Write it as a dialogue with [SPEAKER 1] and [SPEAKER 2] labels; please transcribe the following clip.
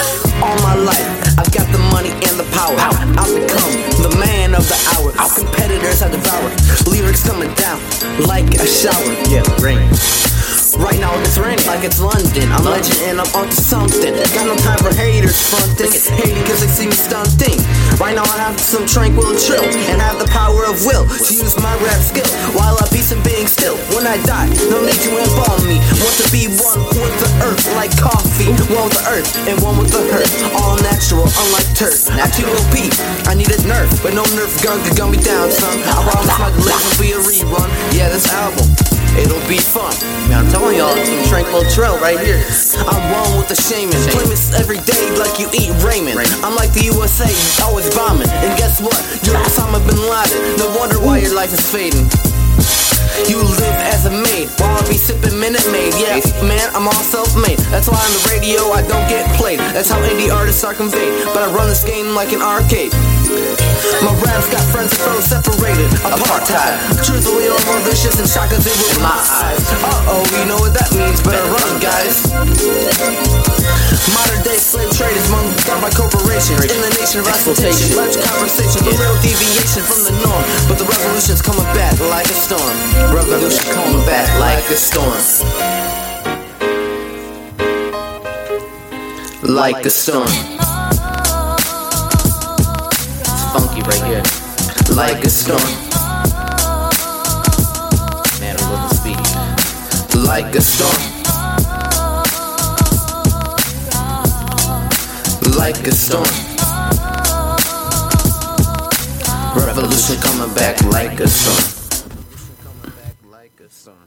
[SPEAKER 1] power. I've got the money and the power. To become the man of the hour. Our competitors I devour. Lyrics coming down like a shower.
[SPEAKER 2] Yeah, rain.
[SPEAKER 1] Right now it's raining like it's London. I'm legend and I'm onto something. Got no time for haters fronting. Hating cause they see me stunting. Right now I have some tranquil trill and have the power of will to use my rap skill while I be some being still. When I die, no need to embalm me. Want to be one with the earth like coffee. One with the earth and one with the hurt. All natural, unlike turf. I need a nerf, but no nerf gun could gun me down, son. I promise my delivery be a rerun. Yeah, this album. It'll be fun. Man, I'm telling y'all, it's Tranquil Trill right here. I'm one with the shaman. Claim it's every day like you eat ramen. I'm like the USA, always bombing. And guess what? You're Osama bin Laden. No wonder why your life is fading. You live as a maid while I be sipping Minute Maid. Yeah, man, I'm made. That's why on the radio I don't get played. That's how indie artists are conveyed. But I run this game like an arcade. My raps got friends and foes separated, apartheid. Truthfully, I'm more vicious and it was in my eyes. Uh oh, you know what that means. Better run, guys. Modern day slave trade is done by corporations in the nation of exploitation. Much conversation, but little deviation from the norm. But the revolution's coming back like a storm. Revolution coming back like a storm. Like a storm.
[SPEAKER 2] Funky right here.
[SPEAKER 1] Like a storm.
[SPEAKER 2] Man, I love the speed.
[SPEAKER 1] Like a storm. Like a storm. Revolution coming back like a storm. Revolution coming back like a storm.